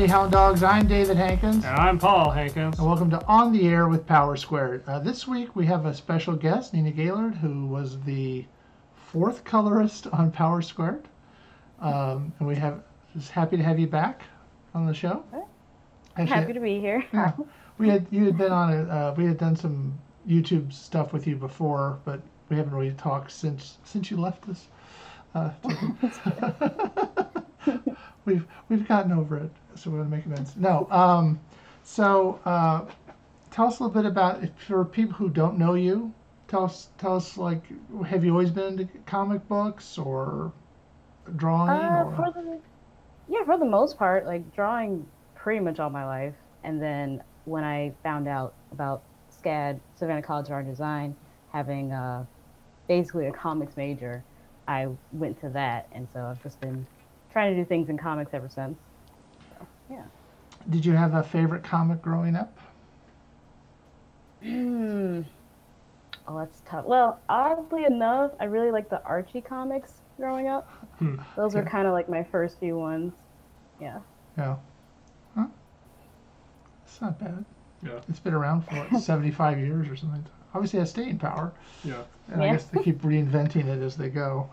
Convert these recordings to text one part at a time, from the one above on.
Hey, Hound Dogs, I'm David Hankins. And I'm Paul Hankins. And welcome to On the Air with Power Squared. Uh, this week we have a special guest, Nina Gaylord, who was the fourth colorist on Power Squared. Um, and we have just happy to have you back on the show. Actually, happy to be here. yeah, we had you had been on a uh, we had done some YouTube stuff with you before, but we haven't really talked since since you left us. Uh, we've we've gotten over it, so we're gonna make amends. No, um, so uh, tell us a little bit about for people who don't know you. Tell us tell us like have you always been into comic books or drawing? Uh, or? For the, yeah, for the most part, like drawing pretty much all my life, and then when I found out about SCAD, Savannah College of Art and Design, having uh, basically a comics major, I went to that, and so I've just been trying to do things in comics ever since. So, yeah. Did you have a favorite comic growing up? Hmm. Oh, that's tough. Well, oddly enough, I really like the Archie comics growing up. Hmm. Those okay. were kind of like my first few ones. Yeah. Yeah. Huh? It's not bad. Yeah. It's been around for like 75 years or something. Obviously, has staying power. Yeah. And yeah. I guess they keep reinventing it as they go.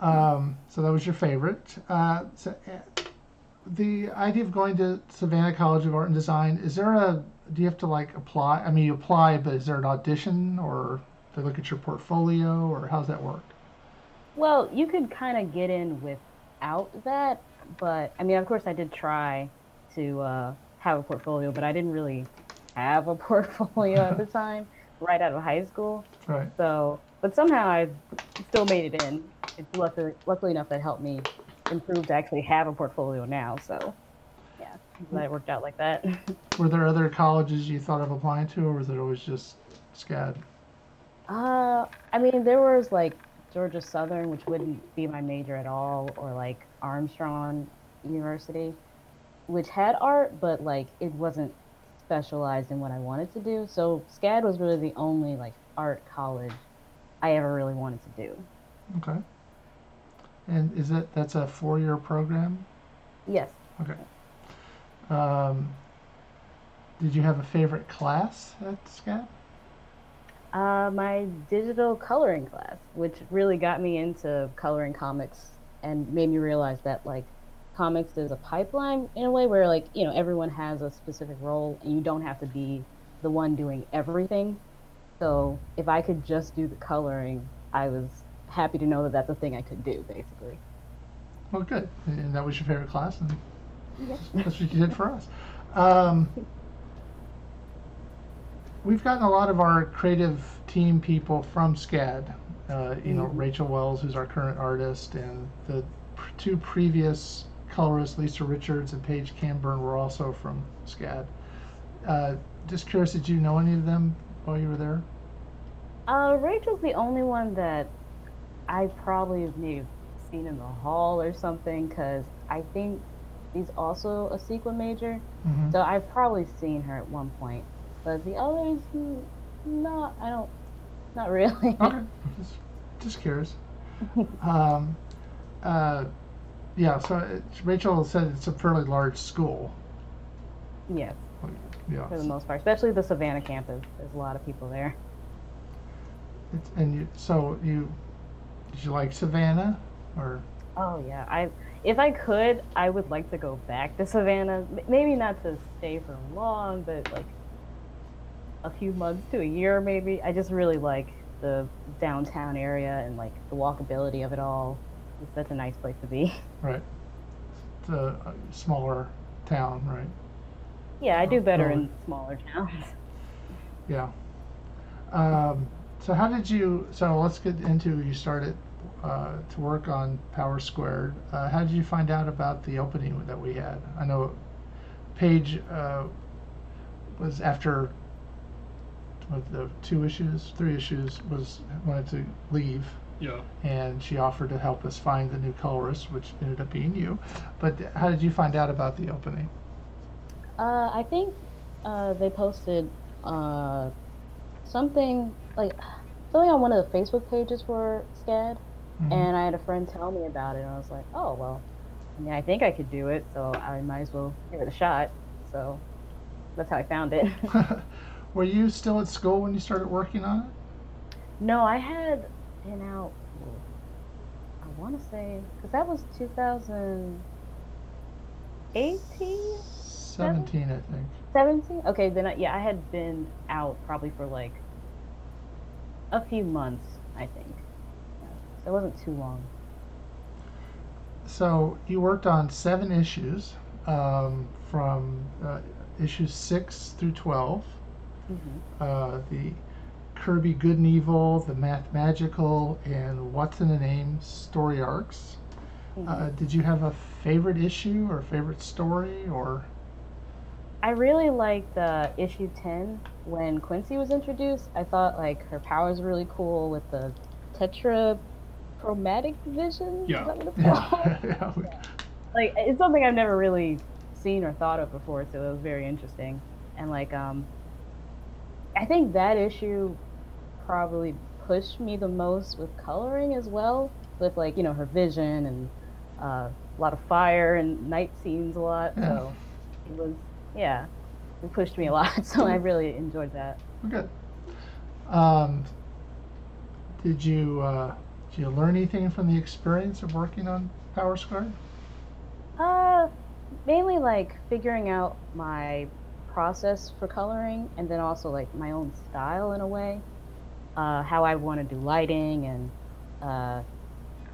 Um, so that was your favorite. Uh, so, uh, the idea of going to Savannah College of Art and Design, is there a, do you have to like apply? I mean, you apply, but is there an audition or they look at your portfolio or how's that work? Well, you could kind of get in without that, but I mean, of course, I did try to uh, have a portfolio, but I didn't really have a portfolio at the time, right out of high school. Right. So, but somehow I still made it in. It's luckily, luckily enough that helped me improve to actually have a portfolio now. So, yeah, it worked out like that. Were there other colleges you thought of applying to, or was it always just SCAD? Uh, I mean, there was like Georgia Southern, which wouldn't be my major at all, or like Armstrong University, which had art, but like it wasn't specialized in what I wanted to do. So SCAD was really the only like art college I ever really wanted to do. Okay. And is that that's a four-year program? Yes. Okay. Um, did you have a favorite class at SCAD? Uh, my digital coloring class, which really got me into coloring comics and made me realize that like comics is a pipeline in a way where like you know everyone has a specific role and you don't have to be the one doing everything. So if I could just do the coloring, I was happy to know that that's a thing I could do basically. Well, good. And that was your favorite class, and yeah. that's what you did for us. Um, we've gotten a lot of our creative team people from SCAD. Uh, you know, Mhm. Rachel Wells, who's our current artist, and the pr- two previous colorists, Lisa Richards and Paige Camburn, were also from SCAD. Uh, just curious, did you know any of them while you were there? Uh, Rachel's the only one that I probably have maybe seen in the hall or something because I think she's also a sequel major. Mhm. So I've probably seen her at one point. But the others, not, I don't, not really. Okay, just, just curious. um, uh, yeah, so it, Rachel said it's a fairly large school. yes, Yeah, for the most part, especially the Savannah campus. There's a lot of people there. it's, and you, so you did you like Savannah or Oh yeah, I if I could, I would like to go back to Savannah. Maybe not to stay for long, but like a few months to a year, maybe. I just really like the downtown area and like the walkability of it all. It's such a nice place to be. right? It's a, smaller town, right? Yeah, I do better in smaller towns. Yeah. Um, so how did you? So let's get into you started uh, to work on Power Squared. Uh, how did you find out about the opening that we had? I know Paige uh, was after what, the two issues, three issues, was wanted to leave, Yeah. and she offered to help us find the new colorist, which ended up being you. But how did you find out about the opening? Uh, I think uh, they posted uh, something like something on one of the Facebook pages for SCAD, Mhm. and I had a friend tell me about it, and I was like, oh well, I mean, I think I could do it, so I might as well give it a shot. So that's how I found it. Were you still at school when you started working on it? no, I had been out. I want to say because that was 2018, 17, I think. 17. Okay, then I, yeah, I had been out probably for like a few months, I think. It wasn't too long. So you worked on seven issues um, from uh, issues 6 through 12. hmm Uh, the Kirby Good and Evil, the Math Magical, and What's in a Name story arcs. Mm-hmm. Uh, did you have a favorite issue or favorite story or? I really liked uh, issue 10 when Quincy was introduced. I thought like her powers were really cool with the tetrachromatic vision. Is Yeah. that what it's Yeah. yeah. like it's something I've never really seen or thought of before, so it was very interesting. And like um I think that issue probably pushed me the most with coloring as well, with like, you know, her vision and uh, a lot of fire and night scenes a lot. Yeah. So it was yeah. It pushed me a lot, so I really enjoyed that. Good. Um, did you uh, did you learn anything from the experience of working on Power Squared? Uh, mainly like figuring out my process for coloring, and then also like my own style in a way. Uh, how I want to do lighting and uh,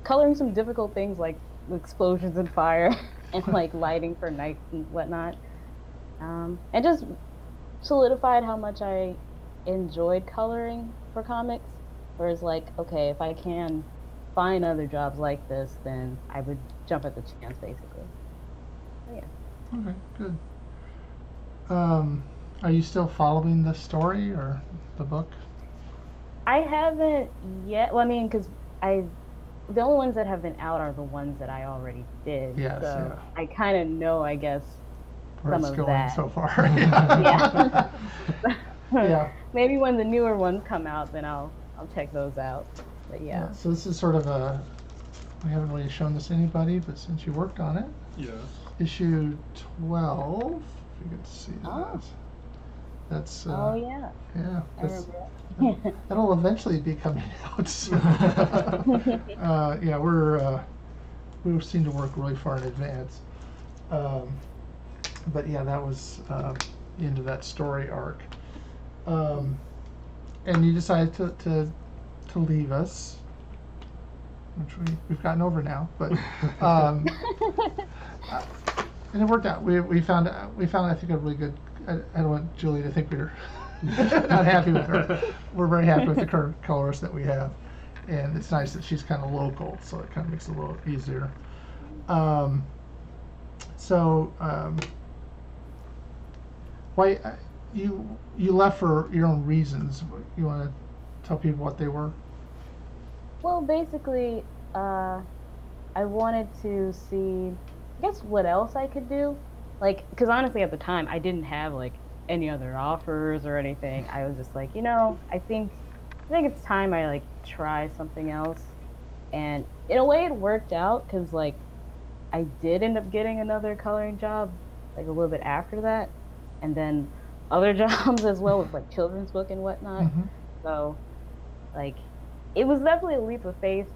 coloring some difficult things like explosions and fire, and like lighting for night and whatnot. Um, and just solidified how much I enjoyed coloring for comics. Whereas, like, okay, if I can find other jobs like this, then I would jump at the chance, basically. Yeah. Okay, good. Um, are you still following the story or the book? I haven't yet. Well, I mean, because I, the only ones that have been out are the ones that I already did. Yes, so I kind of know, I guess. Where Some it's of going that. so far? Yeah. yeah. Maybe when the newer ones come out, then I'll I'll check those out. But yeah. So this is sort of a. We haven't really shown this to anybody, but since you worked on it, Yes. issue twelve. If you can see Oh. that. That's. Uh, oh yeah, Yeah. I that's- remember. That'll eventually be coming out. soon. uh, yeah, we're uh, we seem to work really far in advance. Um, but yeah, that was uh, the end of that story arc. Um, and you decided to, to to leave us, which we we've gotten over now. But um, uh, and it worked out. We we found we found I think a really good. I, I don't want Julie to think we're not happy with her. We're very happy with the current colorist that we have, and it's nice that she's kind of local, so it kind of makes it a little easier. Um, so, um, why you you left for your own reasons? You want to tell people what they were? Well, basically, uh, I wanted to see, I guess, what else I could do. Like, because honestly, at the time, I didn't have like any other offers or anything. I was just like, you know, I think, I think it's time I like try something else. And in a way, it worked out because like, I did end up getting another coloring job, like a little bit after that, and then other jobs as well with like children's book and whatnot. Mhm. So, like, it was definitely a leap of faith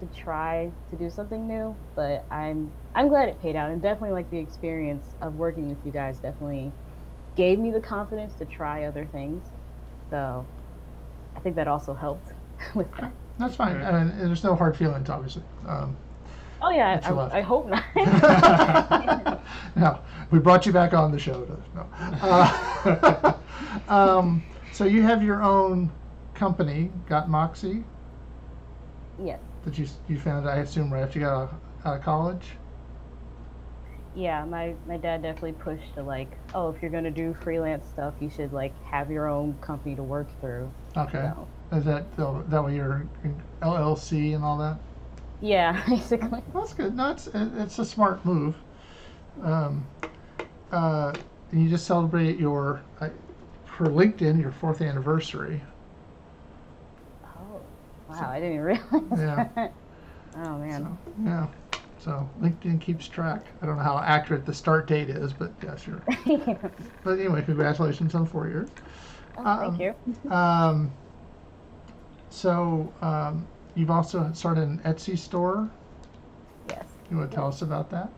to try to do something new, but I'm I'm glad it paid out, and definitely like the experience of working with you guys definitely gave me the confidence to try other things. So, I think that also helped with that. That's fine. Right. I mean, there's no hard feelings, obviously. Um, Oh yeah, That's. I, I hope not. no, we brought you back on the show. To, no. Uh, um, so you have your own company, Got Moxie, yes, that you you founded, I assume, right after you got out, of college. yeah. My my dad definitely pushed to like, oh, if you're gonna do freelance stuff, you should like have your own company to work through. Okay. So, Is that that way you're LLC and all that? Yeah, basically. That's good. No, it's it's a smart move. Um, uh, and you just celebrate your uh, for LinkedIn your fourth anniversary. Oh, wow! I didn't even realize Yeah. that. Oh man. So, yeah. So LinkedIn keeps track. I don't know how accurate the start date is, but yeah, sure. But anyway, congratulations on four years. Oh, Um, thank you. Um, so um, you've also started an Etsy store. Yes. You want to tell us about that?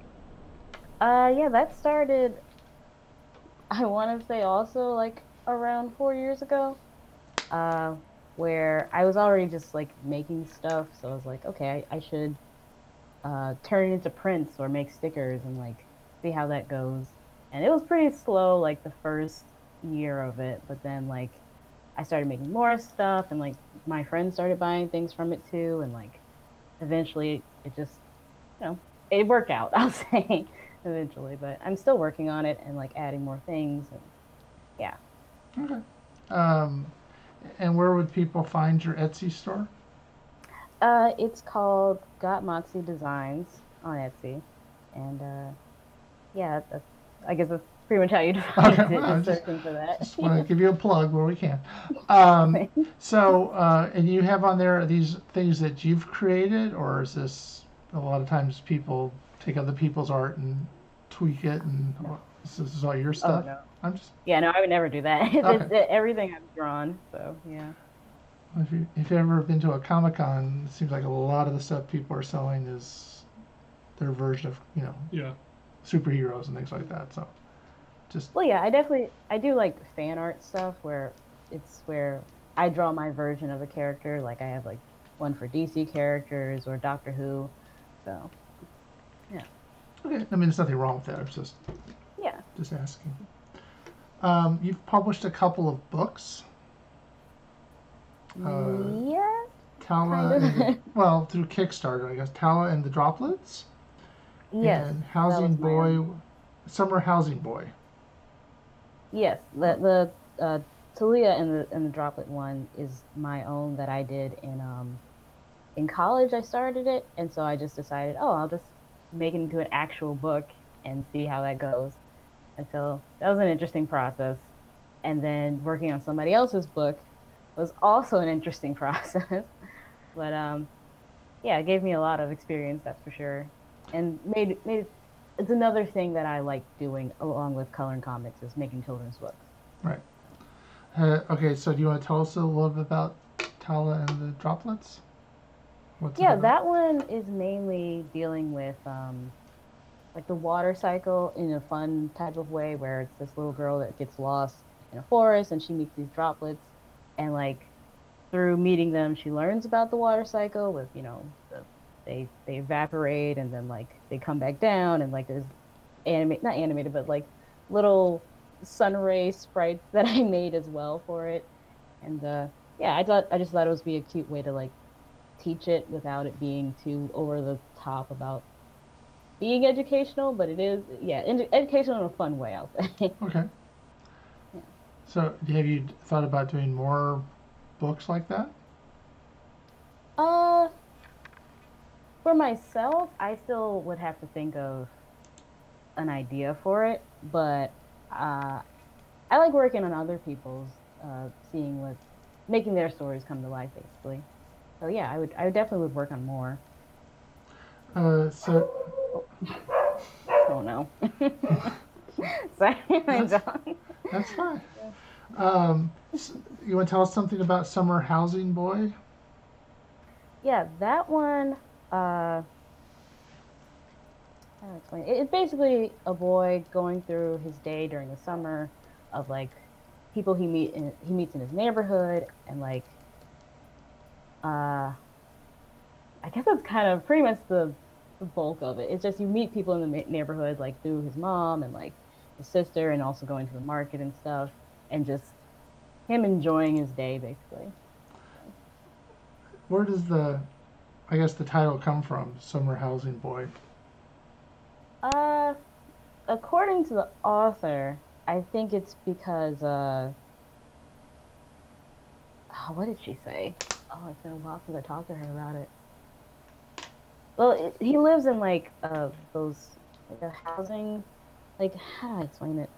Uh, yeah, that started. I want to say also like around four years ago, uh, where I was already just like making stuff. So I was like, okay, I, I should uh, turn it into prints or make stickers and like see how that goes. And it was pretty slow, like the first year of it. But then like I started making more stuff, and like my friends started buying things from it too, and like eventually it just, you know, it worked out. I'll say eventually, but I'm still working on it and like adding more things. And yeah. Okay. Um, and where would people find your Etsy store? Uh, it's called Got Moxie Designs on Etsy, and uh, yeah, I guess that's pretty much how you define Okay, it. well, Just for that. want to give you a plug where we can. Um, so, uh, and you have on there these things that you've created, or is this a lot of times people take other people's art and tweak it, and this is all your stuff? oh stuff? no. I'm just Yeah, no, I would never do that. Okay. it's everything I've drawn. So yeah. If, you, if you've ever been to a Comic Con, it seems like a lot of the stuff people are selling is their version of, you know, Yeah. superheroes and things like that. So just, Well, yeah, I definitely I do like fan art stuff where it's where I draw my version of a character. Like I have like one for DC characters or Doctor Who. So yeah. okay. I mean, there's nothing wrong with that. I was just, yeah. just asking. Um, you've published a couple of books. Uh, yeah. Tala, the- well, through Kickstarter, I guess. Tala and the Droplets. Yes. And Housing Boy. Summer Housing Boy. Yes. The the uh, Tala and the and the Droplet one is my own that I did in um in college. I started it, and so I just decided, oh, I'll just make it into an actual book and see how that goes. And so that was an interesting process. And then working on somebody else's book was also an interesting process. but um, yeah, it gave me a lot of experience, that's for sure, and made made it's another thing that I like doing along with coloring comics is making children's books. Right. Uh, okay, so do you want to tell us a little bit about Tala and the Droplets? What's Yeah, that one is mainly dealing with um, like the water cycle in a fun type of way, where it's this little girl that gets lost in a forest and she meets these droplets, and like through meeting them, she learns about the water cycle. With you know, the, they they evaporate and then like they come back down, and like there's animate not animated, but like little sun ray sprites that I made as well for it, and uh, yeah, I thought I just thought it would be a cute way to like teach it without it being too over the top about being educational, but it is, yeah, ed- educational in a fun way, I'll say. Okay. Yeah. So, have you thought about doing more books like that? Uh, for myself, I still would have to think of an idea for it, but uh, I like working on other people's, uh, seeing what, making their stories come to life, basically. So yeah, I would, I would definitely would work on more. Uh, so, Oh no. Sorry, I'm done. that's fine. Um, you want to tell us something about Summer Housing Boy? Yeah, that one. Uh, explain? It- It's basically a boy going through his day during the summer, of like people he meet in, he meets in his neighborhood, and like, uh, I guess that's kind of pretty much the, the bulk of it. It's just you meet people in the neighborhood, like through his mom and like his sister, and also going to the market and stuff, and just him enjoying his day, basically. Where does the, I guess the title come from? Summer Housing Boy. Uh, according to the author, I think it's because uh, oh, what did she say? Oh, it's been a while since I talked to her about it. Well, it, he lives in like uh those like a housing, like how do I explain it?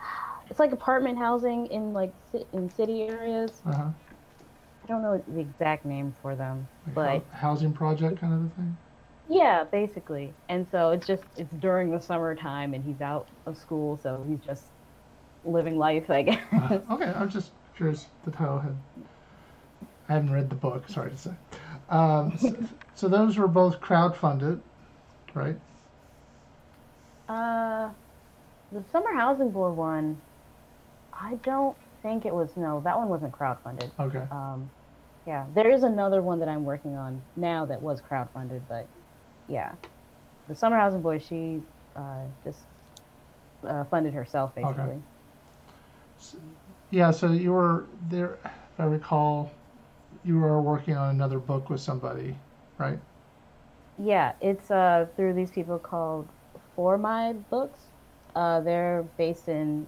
It's like apartment housing in like in city areas. Uh huh. I don't know the exact name for them, Like but housing project kind of a thing. Yeah, basically. And so it's just it's during the summertime and he's out of school, so he's just living life, I guess. Uh, okay, I'm just curious. The title had. I haven't read the book. Sorry to say. Um, so, so those were both crowdfunded, right? Uh, the summer housing boy one, I don't think it was. No, that one wasn't crowdfunded. Okay. Um, yeah, there is another one that I'm working on now that was crowdfunded, but yeah, the summer housing boy, she uh, just uh, funded herself basically. Okay. Yeah. So you were there. If I recall, you were working on another book with somebody, right? Yeah, it's uh, through these people called For My Books. Uh, they're based in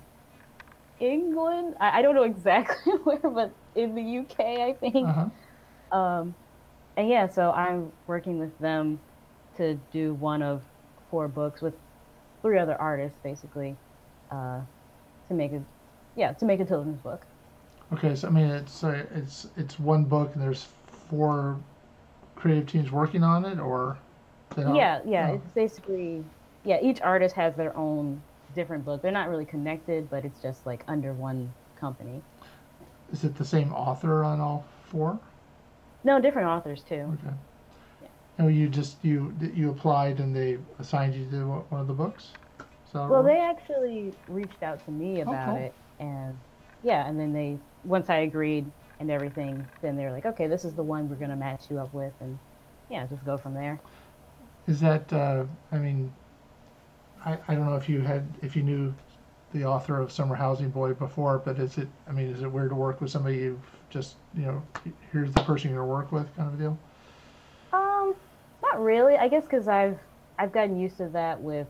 England. I, I don't know exactly where, but in the UK, I think. Uh-huh. Um, and yeah, so I'm working with them to do one of four books with three other artists, basically, uh, to make a yeah to make a children's book. Okay. So I mean, it's uh, it's it's one book, and there's four creative teams working on it, or don't- Yeah, yeah. oh, It's basically yeah. Each artist has their own different book. They're not really connected, but it's just like under one company. Is it the same author on all four? No, different authors too. Okay. Oh, you just you you applied and they assigned you to one of the books. So Well, they actually reached out to me about cool. it, and yeah, and then they once I agreed and everything, then they were like, okay, this is the one we're gonna match you up with, and yeah, just go from there. Is that, uh, I mean, I, I don't know if you had, if you knew the author of Summer Housing Boy before, but is it, I mean, is it weird to work with somebody you've just, you know, here's the person you're work with kind of deal? Um, not really. I guess because I've I've gotten used to that with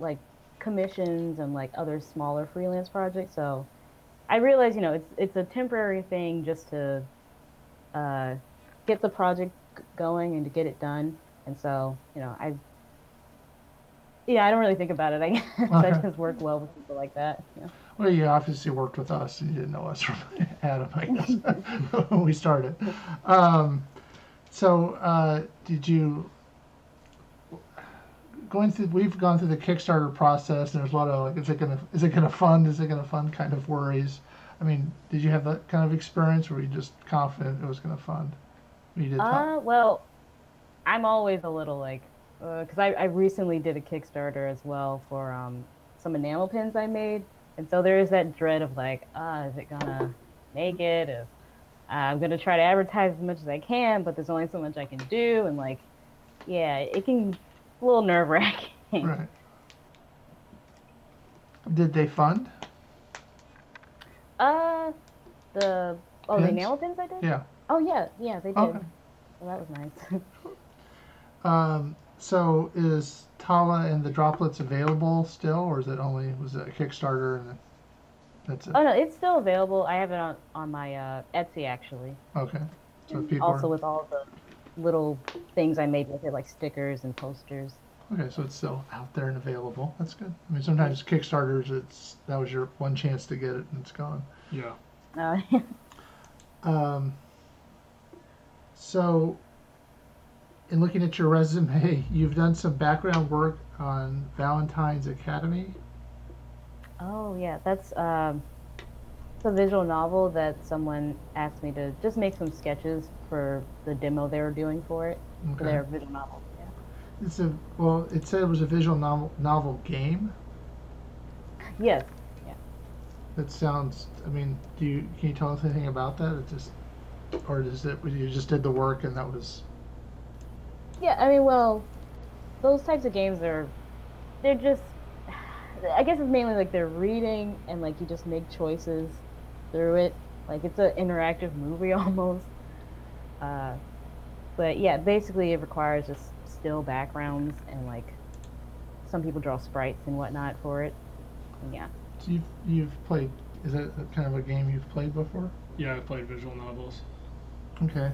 like commissions and like other smaller freelance projects. So I realize, you know, it's it's a temporary thing just to uh, get the project going and to get it done. And so, you know, I yeah, I don't really think about it. I guess I Okay. just work well with people like that. Yeah. Well, you obviously worked with us, and you didn't know us from Adam, I guess, when we started. Um, so, uh, did you going through? We've gone through the Kickstarter process, and there's a lot of like, is it gonna, is it gonna fund? Is it gonna fund? Kind of worries. I mean, did you have that kind of experience, or were you just confident it was gonna fund? You did. Uh, well, I'm always a little like, because I, I recently did a Kickstarter as well for um, some enamel pins I made, and so there is that dread of like, ah, is it gonna make it? Is, uh, I'm gonna try to advertise as much as I can, but there's only so much I can do, and like, yeah, it can a little nerve wracking. right. Did they fund? Uh, the oh the enamel pins I did. Yeah. Oh yeah, yeah they did. Okay. Well, that was nice. Um, so is Tala and the droplets available still, or is it only was it a Kickstarter and that's it? oh no, it's still available. I have it on on my uh, Etsy actually. Okay. So if people also are, with all the little things I made with it, like stickers and posters. okay, so it's still out there and available. That's good. I mean, sometimes Kickstarters, it's that was your one chance to get it and it's gone. Yeah. Uh, Um, so, in looking at your resume, you've done some background work on Valentine's Academy. oh yeah, that's um, it's a visual novel that someone asked me to just make some sketches for the demo they were doing for it. For their visual novel. Yeah. It's a well. It said it was a visual novel novel game. Yes. Yeah. That sounds. I mean, do you can you tell us anything about that? It just, or is it you just did the work and that was Yeah. I mean, well, those types of games are, they're just. I guess it's mainly like they're reading and like you just make choices through it. Like it's an interactive movie almost. Uh, but yeah, basically it requires just still backgrounds and like some people draw sprites and whatnot for it. And yeah. so you've you've played. Is that kind of a game you've played before? Yeah, I've played visual novels. Okay.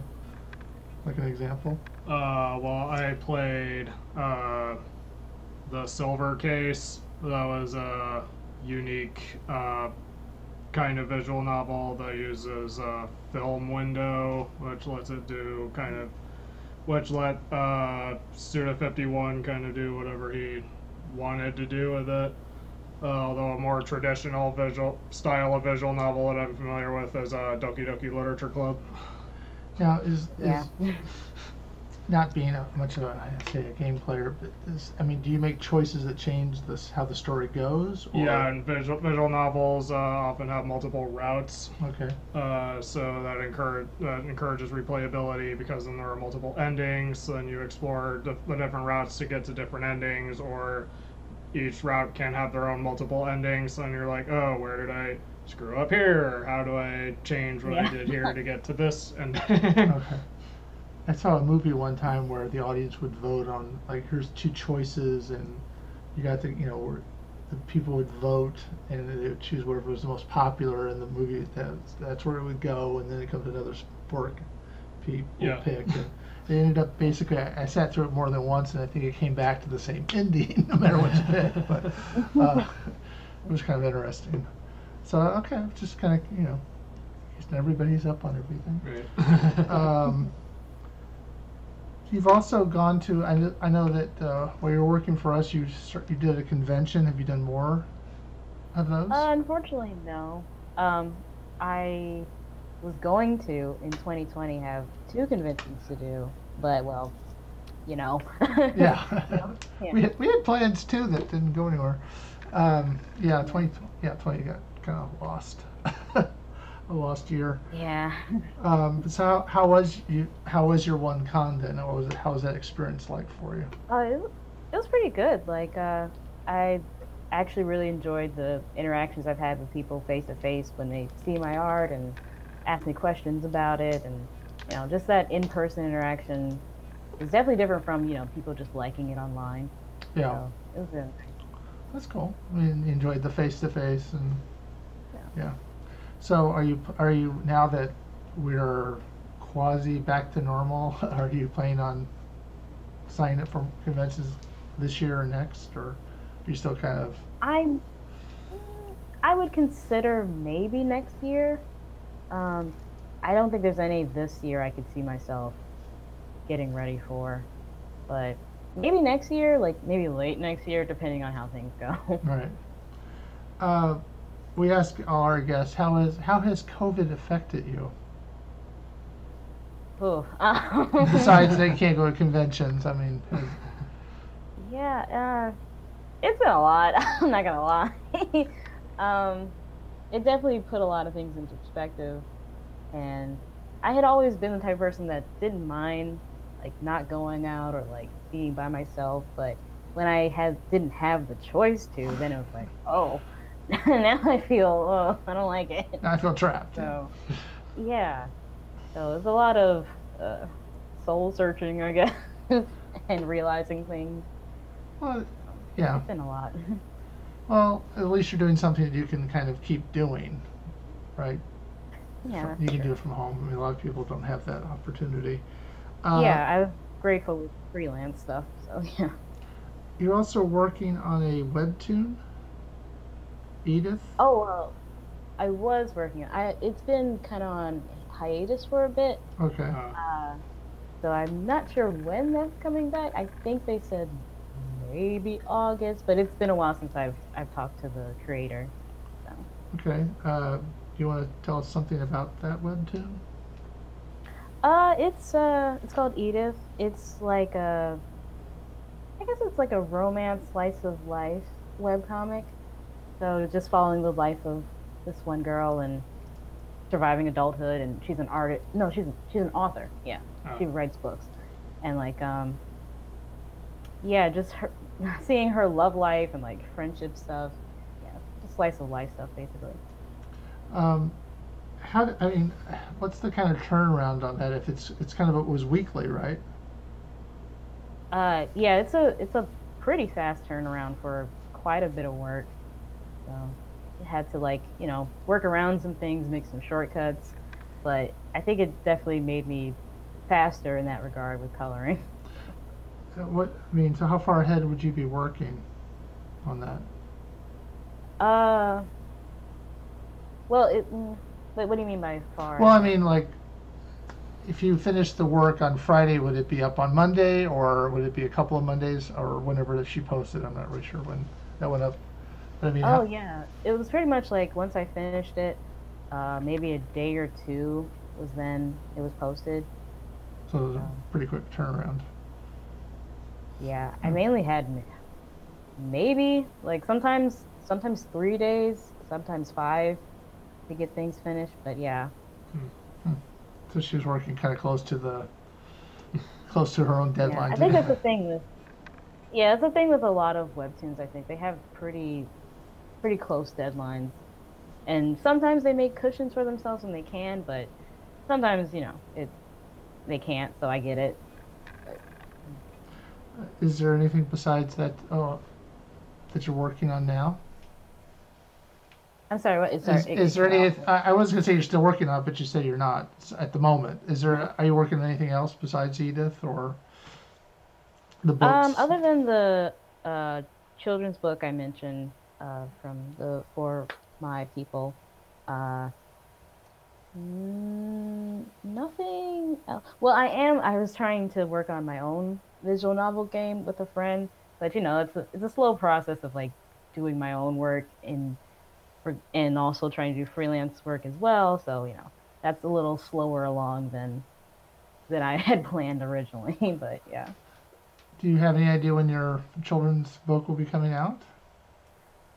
Like an example. Uh, well, I played uh, the Silver Case. That was a unique uh, kind of visual novel that uses a film window, which lets it do kind of which let uh, Suda 51 kind of do whatever he wanted to do with it. Uh, although a more traditional visual style of visual novel that I'm familiar with is uh, Doki Doki Literature Club. Now, is, Yeah. is not being a, much of a, I say a game player, but is, I mean, do you make choices that change this how the story goes? Or, Yeah, and visual, visual novels uh, often have multiple routes, Okay. uh, so that encourage that encourages replayability because then there are multiple endings. So then you explore the, the different routes to get to different endings, or each route can have their own multiple endings. So then you're like, oh, where did I screw up here? How do I change what I did here to get to this? And Okay. I saw a movie one time where the audience would vote on like here's two choices and you got to you know where the people would vote and they would choose whatever was the most popular in the movie that's that's where it would go and then it comes to another sport people Yeah. pick and it ended up basically I, I sat through it more than once and I think it came back to the same ending no matter what you picked but uh, it was kind of interesting so okay just kind of you know just everybody's up on everything Right. um, you've also gone to. I know, I know that uh, while you're working for us, you you did a convention. Have you done more of those? Uh, unfortunately, no. Um, I was going to in 2020 have two conventions to do, but well, you know. yeah. Yeah. we had, we had plans too that didn't go anywhere. Um, yeah, twenty. Yeah, twenty got kind of lost. a lost year. yeah. Um, so how, how was you? How was your one con then? What was it, how was that experience like for you? Uh, it, was- it was pretty good. Like, uh, I actually really enjoyed the interactions I've had with people face to face when they see my art and ask me questions about it, and you know, just that in-person interaction is definitely different from you know people just liking it online. Yeah, So it was really that's cool. I mean, you enjoyed the face to face and Yeah. yeah. So are you are you now that we're quasi back to normal? Are you planning on signing up for conventions this year or next, or are you still kind of I'm. I would consider maybe next year. Um, I don't think there's any this year I could see myself getting ready for, but maybe next year, like maybe late next year, depending on how things go. right? Uh, we ask all our guests how has how has COVID affected you? Um, Besides, they can't go to conventions. I mean, Yeah, uh, it's been a lot. I'm not gonna lie. um, it definitely put a lot of things into perspective, and I had always been the type of person that didn't mind like not going out or like being by myself, but when I had didn't have the choice to, then it was like, oh, now I feel oh, I don't like it. I feel trapped. So, yeah. So there's a lot of uh, soul searching, I guess, and realizing things. Well, yeah. It's been a lot. Well, at least you're doing something that you can kind of keep doing, right? Yeah. you can true. do it from home. I mean, a lot of people don't have that opportunity. Uh, yeah, I'm grateful with freelance stuff. So yeah. You're also working on a webtoon, Edith. Oh well, I was working. I it's been kind of on hiatus for a bit. Okay. Uh, Uh, so I'm not sure when that's coming back. I think they said maybe August, but it's been a while since I've I've talked to the creator. Okay. Uh, do you want to tell us something about that webtoon? Uh, it's uh, it's called Edith. It's like a, I guess it's like a romance slice of life webcomic. So just following the life of this one girl and surviving adulthood, and she's an artist. No, she's she's an author. Yeah, Oh. she writes books, and like um, yeah, just her seeing her love life and like friendship stuff. Yeah, just slice of life stuff basically. Um, how? do- I mean, what's the kind of turnaround on that? If it's it's kind of it was weekly, right? Uh, yeah, it's a it's a pretty fast turnaround for quite a bit of work. So I had to like you know work around some things, make some shortcuts, but I think it definitely made me faster in that regard with coloring. Uh, What I mean, so how far ahead would you be working on that? Uh, well, it. Wait, what do you mean by far? Well, I mean, like, if you finish the work on Friday, would it be up on Monday, or would it be a couple of Mondays, or whenever that she posted? I'm not really sure when that went up. But I mean, Oh how- yeah, it was pretty much like once I finished it, uh, maybe a day or two was then it was posted. so it was a pretty quick turnaround. Yeah, I mainly had maybe like sometimes sometimes three days, sometimes five to get things finished. But yeah, hmm. Hmm. So she was working kind of close to the close to her own yeah. deadline. I think that's the thing with yeah, that's the thing with a lot of webtoons. I think they have pretty pretty close deadlines, and sometimes they make cushions for themselves when they can, but sometimes you know it they can't. So I get it. Is there anything besides that oh, that you're working on now? I'm sorry. What is, Is, is there any? I, I was gonna say you're still working on it, but you said you're not at the moment. Is there? Are you working on anything else besides Edith or the books? Um, other than the uh, children's book I mentioned uh, from the for my people, uh, mm, nothing. Else. Well, I am. I was trying to work on my own visual novel game with a friend, but you know, it's a, it's a slow process of like doing my own work and for- and also trying to do freelance work as well. So you know, that's a little slower along than than I had planned originally. but yeah. Do you have any idea when your children's book will be coming out?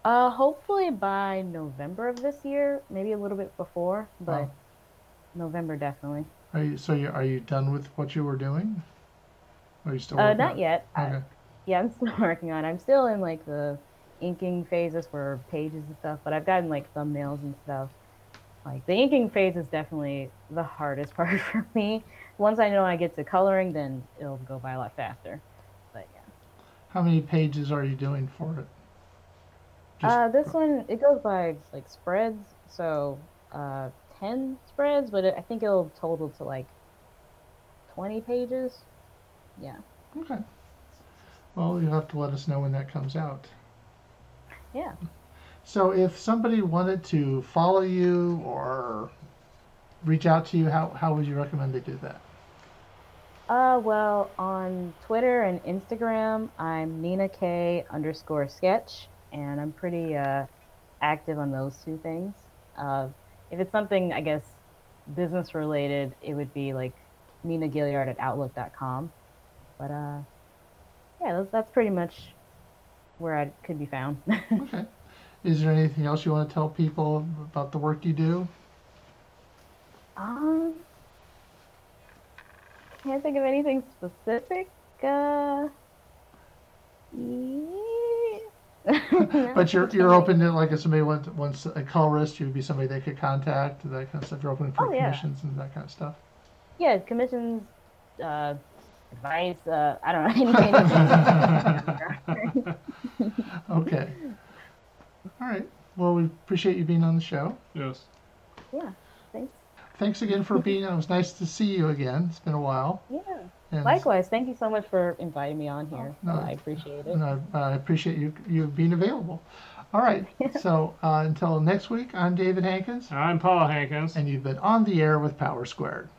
Uh, hopefully by November of this year, maybe a little bit before, but Oh. November definitely. Are you so? You, are you done with what you were doing? Or are you still? Uh, working not yet. I- yeah, I'm still working on. it. I'm still in like the inking phases for pages and stuff, but I've gotten like thumbnails and stuff. Like the inking phase is definitely the hardest part for me. Once I know I get to coloring, then it'll go by a lot faster. But yeah. How many pages are you doing for it? Just- Uh, this one it goes by like spreads, so uh, ten spreads, but it, I think it'll total to like twenty pages. Yeah, Okay. Well, you'll have to let us know when that comes out. Yeah. So, if somebody wanted to follow you or reach out to you, how, how would you recommend they do that? Uh, well, on Twitter and Instagram, I'm Nina K underscore sketch, and I'm pretty uh, active on those two things. Uh, if it's something, I guess, business related, it would be like Nina Gilliard at Outlook.com. But uh, yeah, that's, that's pretty much where I could be found. Okay. Is there anything else you want to tell people about the work you do? um, can't think of anything specific. Uh, yeah. But you're you're open to like if somebody wants wants a colorist, you'd be somebody they could contact, that kind of stuff. You're open for Oh, yeah. commissions and that kind of stuff. yeah, commissions, uh, advice. Uh, I don't know anything. Okay. All right. Well, we appreciate you being on the show. yes. yeah, thanks. Thanks again for being on. It was nice to see you again. It's been a while. Yeah, And, likewise. Thank you so much for inviting me on here. no. I appreciate it. And I, I appreciate you you being available. All right. so uh, until next week, I'm David Hankins, I'm Paul Hankins. and you've been on the air with Power Squared.